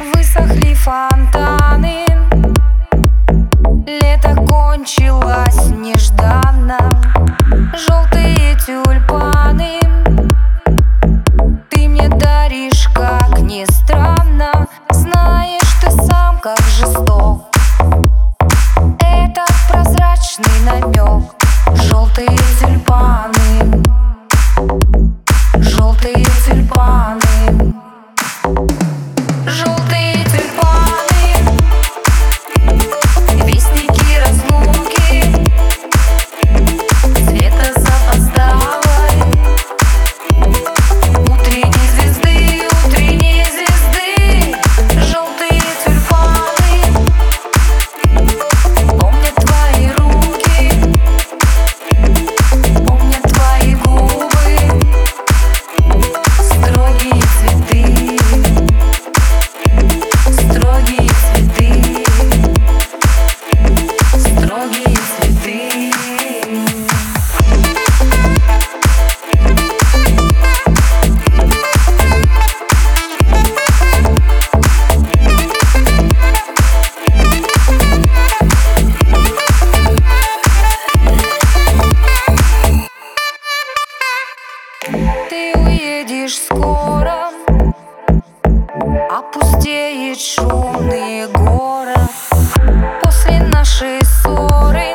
Высохли фонтан как жесток. Это прозрачный намек Желтые тюльпаны. Желтые тюльпаны. Опустеет шумный город. После нашей ссоры